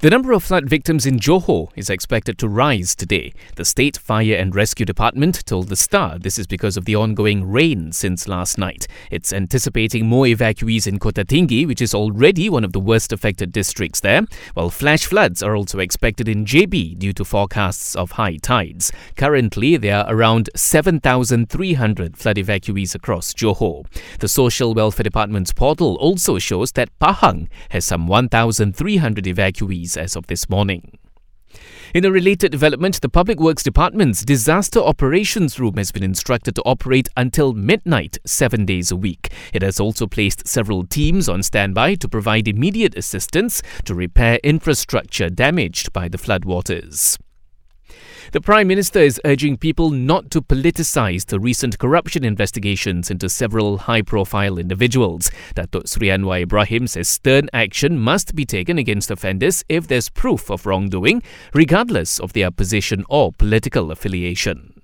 The number of flood victims in Johor is expected to rise today. The State Fire and Rescue Department told The Star this is because of the ongoing rain since last night. It's anticipating more evacuees in Kota Tinggi, which is already one of the worst affected districts there, while flash floods are also expected in JB due to forecasts of high tides. Currently, there are around 7,300 flood evacuees across Johor. The Social Welfare Department's portal also shows that Pahang has some 1,300 evacuees as of this morning. In a related development, the Public Works Department's Disaster Operations Room has been instructed to operate until midnight, seven days a week. It has also placed several teams on standby to provide immediate assistance to repair infrastructure damaged by the floodwaters. The Prime Minister is urging people not to politicize the recent corruption investigations into several high profile individuals. Datuk Sri Anwar Ibrahim says stern action must be taken against offenders if there's proof of wrongdoing, regardless of their position or political affiliation.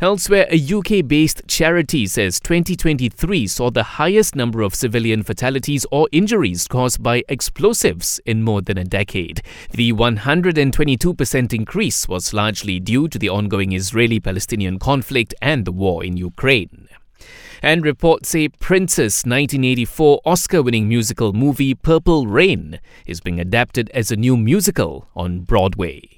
Elsewhere, a UK based charity says 2023 saw the highest number of civilian fatalities or injuries caused by explosives in more than a decade. The 122% increase was largely due to the ongoing Israeli Palestinian conflict and the war in Ukraine. And reports say Prince's 1984 Oscar winning musical movie Purple Rain is being adapted as a new musical on Broadway.